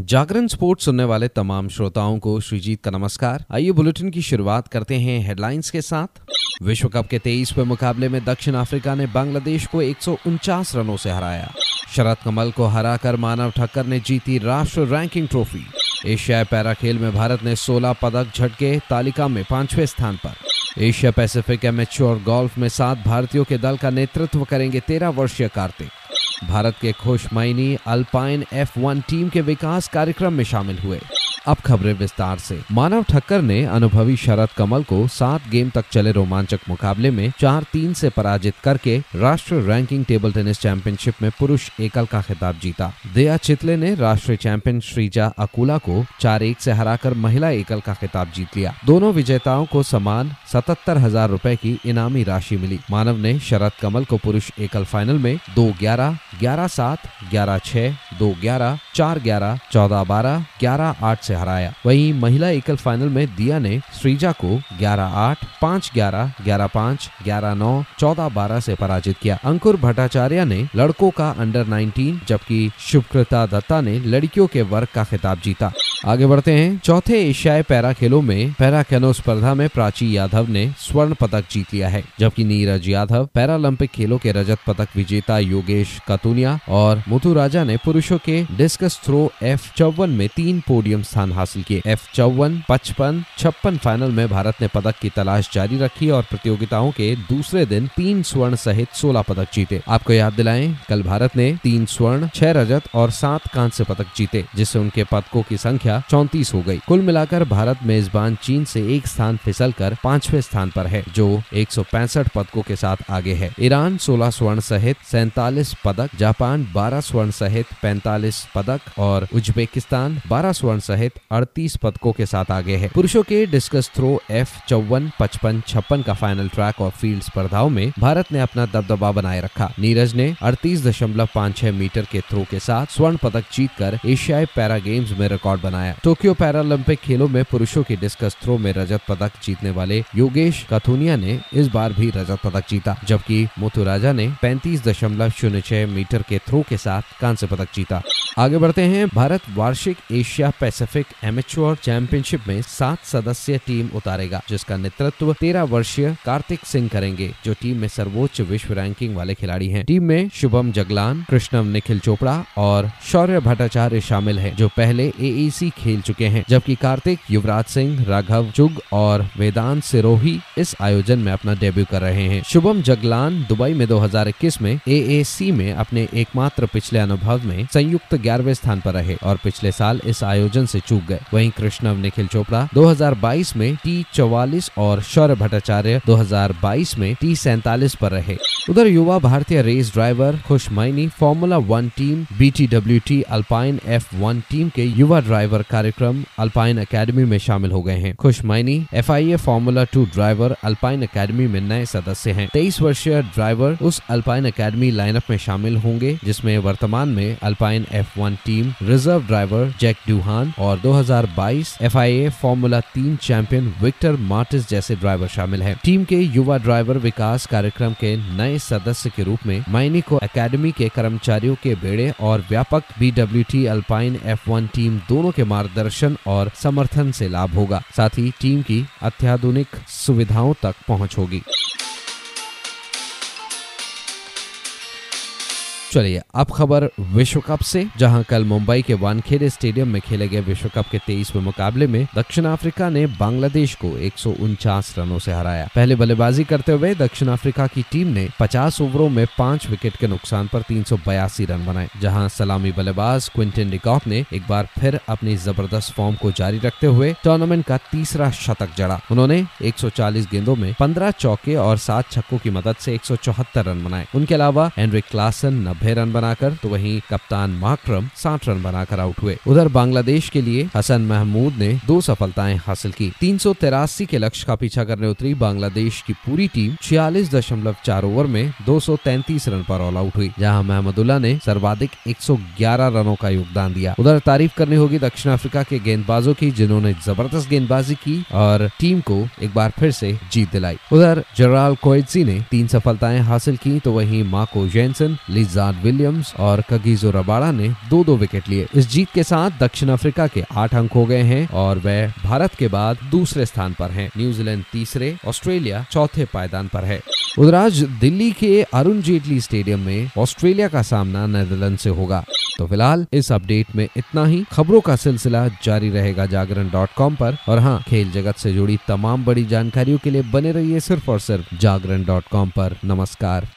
जागरण sports सुनने वाले तमाम श्रोताओं को श्रीजीत का नमस्कार। आइए बुलेटिन की शुरुआत करते हैं हेडलाइंस के साथ। विश्व कप के तेईसवें मुकाबले में दक्षिण अफ्रीका ने बांग्लादेश को एक सौ उनचास रनों से हराया। शरद कमल को हराकर मानव ठक्कर ने जीती राष्ट्र रैंकिंग ट्रॉफी। एशियाई पैरा खेल में भारत ने 16 पदक झटके तालिका में पाँचवें स्थान पर। एशिया पैसिफिक एमेच्योर गोल्फ में सात भारतीयों के दल का नेतृत्व करेंगे तेरह वर्षीय कार्तिक। भारत के Kush Maini Alpine F one team के विकास कार्यक्रम में शामिल हुए। अब खबरें विस्तार से। मानव ठक्कर ने अनुभवी शरद कमल को सात गेम तक चले रोमांचक मुकाबले में चार तीन से पराजित करके राष्ट्रीय रैंकिंग टेबल टेनिस चैंपियनशिप में पुरुष एकल का खिताब जीता। दया चितले ने राष्ट्रीय चैंपियन श्रीजा अकुला को चार एक से हराकर महिला एकल का खिताब जीत लिया। दोनों विजेताओं को समान सतहत्तर हज़ार रूपए की इनामी राशि मिली। मानव ने शरद कमल को पुरुष एकल फाइनल में दो ग्यारह ग्यारह सात, ग्यारह छह, दो ग्यारह चार ग्यारह, चौदह बारह, ग्यारह आठ से हराया। वहीं महिला एकल फाइनल में दिया ने श्रीजा को 11 आठ, पाँच ग्यारह ग्यारह पाँच, ग्यारह नौ, चौदह बारह से पराजित किया। अंकुर भट्टाचार्य ने लड़कों का अंडर 19 जबकि शुभकृता दत्ता ने लड़कियों के वर्ग का खिताब जीता। आगे बढ़ते हैं। चौथे एशियाई पैरा खेलों में पैरा कैनो स्पर्धा में प्राची यादव ने स्वर्ण पदक जीत लिया है, जबकि नीरज यादव पैरालंपिक खेलों के रजत पदक विजेता योगेश कतुनिया और मुथु राजा ने पुरुषों के डिस्कस थ्रो एफ़ चौवन में तीन पोडियम स्थान हासिल किए। एफ़ चौवन पचपन, छप्पन फाइनल में भारत ने पदक की तलाश जारी रखी और प्रतियोगिताओं के दूसरे दिन तीन स्वर्ण सहित सोलह पदक जीते। आपको याद दिलाएँ, कल भारत ने तीन स्वर्ण, छह रजत और सात कांस्य पदक जीते, जिससे उनके पदकों की संख्या चौतीस हो गई। कुल मिलाकर भारत मेजबान चीन से एक स्थान फिसल कर पांचवे स्थान पर है, जो एक सौ पैंसठ पदकों के साथ आगे है। ईरान 16 स्वर्ण सहित सैतालीस पदक, जापान 12 स्वर्ण सहित 45 पदक और उज्बेकिस्तान 12 स्वर्ण सहित 38 पदकों के साथ आगे है। पुरुषों के डिस्कस थ्रो एफ़ चौवन, पचपन, छप्पन का फाइनल ट्रैक और फ़ील्ड स्पर्धाओं में भारत ने अपना दबदबा बनाए रखा। नीरज ने अड़तीस दशमलव पाँच छह मीटर के थ्रो के साथ स्वर्ण पदक जीतकर एशियाई पैरा गेम्स में रिकॉर्ड बनाया। बनाया टोक्यो पैरालंपिक खेलों में पुरुषों के डिस्कस थ्रो में रजत पदक जीतने वाले योगेश कथुनिया ने इस बार भी रजत पदक जीता, जबकि मुथुराजा ने पैंतीस दशमलव शून्य छह मीटर के थ्रो के साथ कांस्य पदक जीता। आगे बढ़ते हैं। भारत वार्षिक एशिया पैसिफिक एमेच्योर चैंपियनशिप में सात सदस्यीय टीम उतारेगा, जिसका नेतृत्व तेरह वर्षीय कार्तिक सिंह करेंगे, जो टीम में सर्वोच्च विश्व रैंकिंग वाले खिलाड़ी हैं। टीम में शुभम जगलान, कृष्णम निखिल चोपड़ा और शौर्य भट्टाचार्य शामिल है, जो पहले एईसी खेल चुके हैं, जबकि कार्तिक, युवराज सिंह, राघव चुग और वेदांत सिरोही इस आयोजन में अपना डेब्यू कर रहे हैं। शुभम जगलान दुबई में 2021 में एएसी में अपने एकमात्र पिछले अनुभव में संयुक्त ग्यारहवें स्थान पर रहे और पिछले साल इस आयोजन से चूक गए। वहीं कृष्णव, निखिल चोपड़ा 2022 में टी चौवालीस और शौर्य भट्टाचार्य 2022 में टी सैतालीस पर रहे। उधर युवा भारतीय race driver Kush Maini formula one team, B T Alpine F one team के युवा ड्राइवर कार्यक्रम अल्पाइन अकेडमी में शामिल हो गए हैं। Kush Maini F I A formula two driver Alpine academy में नए सदस्य हैं। तेईस वर्षीय ड्राइवर उस अल्पाइन अकेडमी लाइनअप में शामिल होंगे, जिसमें वर्तमान में Alpine F one team reserve driver Jack Doohan और 2022 एफआईए फॉर्मूला तीन चैंपियन विक्टर मार्टिस जैसे ड्राइवर शामिल हैं। टीम के युवा ड्राइवर विकास कार्यक्रम के नए सदस्य के रूप में माइनी को एकेडमी के कर्मचारियों के बेड़े और व्यापक B W T Alpine F team दोनों के मार्गदर्शन और समर्थन से लाभ होगा साथ ही टीम की अत्याधुनिक सुविधाओं तक पहुँच होगी चलिए, अब खबर विश्व कप से, जहाँ कल मुंबई के वानखेड़े स्टेडियम में खेले गए विश्व कप के तेईसवें मुकाबले में दक्षिण अफ्रीका ने बांग्लादेश को एक सौ उनचास रनों से हराया। पहले बल्लेबाजी करते हुए दक्षिण अफ्रीका की टीम ने 50 ओवरों में पाँच विकेट के नुकसान पर तीन सौ बयासी रन बनाए, जहाँ सलामी बल्लेबाज क्विंटन डिकॉक ने एक बार फिर अपनी ज़बरदस्त फॉर्म को जारी रखते हुए टूर्नामेंट का तीसरा शतक जड़ा। उन्होंने 140 गेंदों में 15 चौके और सात छक्कों की मदद से एक सौ चौहत्तर रन बनाए। उनके अलावा हेनरिक क्लासन नब्बे रन बनाकर तो वहीं कप्तान माक्रम साठ रन बनाकर आउट हुए। उधर बांग्लादेश के लिए हसन महमूद ने दो सफलताएँ हासिल की। तीन के लक्ष्य का पीछा करने उतरी बांग्लादेश की पूरी टीम छियालीस ओवर में दो सौ तैंतीस रन पर ऑल आउट हुई, जहाँ महमदुल्ला ने सर्वाधिक 111 रनों का योगदान दिया। उधर तारीफ़ करनी होगी दक्षिण अफ्रीका के गेंदबाजों की, जिन्होंने ज़बरदस्त गेंदबाजी की और टीम को एक बार फिर से जीत दिलाई। उधर जराल कोएजी ने तीन सफलताएँ हासिल की तो वहीं माको जेंसन लिजा बेनार्ड विलियम्स और कगीजो रबाड़ा ने दो दो विकेट लिए। इस जीत के साथ दक्षिण अफ्रीका के आठ अंक हो गए हैं और वह भारत के बाद दूसरे स्थान पर हैं। न्यूजीलैंड तीसरे, ऑस्ट्रेलिया चौथे पायदान पर है। उधर आज दिल्ली के अरुण जेटली स्टेडियम में ऑस्ट्रेलिया का सामना नेदरलैंड से होगा। तो फ़िलहाल इस अपडेट में इतना ही। खबरों का सिलसिला जारी रहेगा जागरण डॉट कॉम पर। और हाँ खेल जगत से जुड़ी तमाम बड़ी जानकारियों के लिए बने रहिए सिर्फ़ और सिर्फ़ जागरण डॉट कॉम पर। नमस्कार।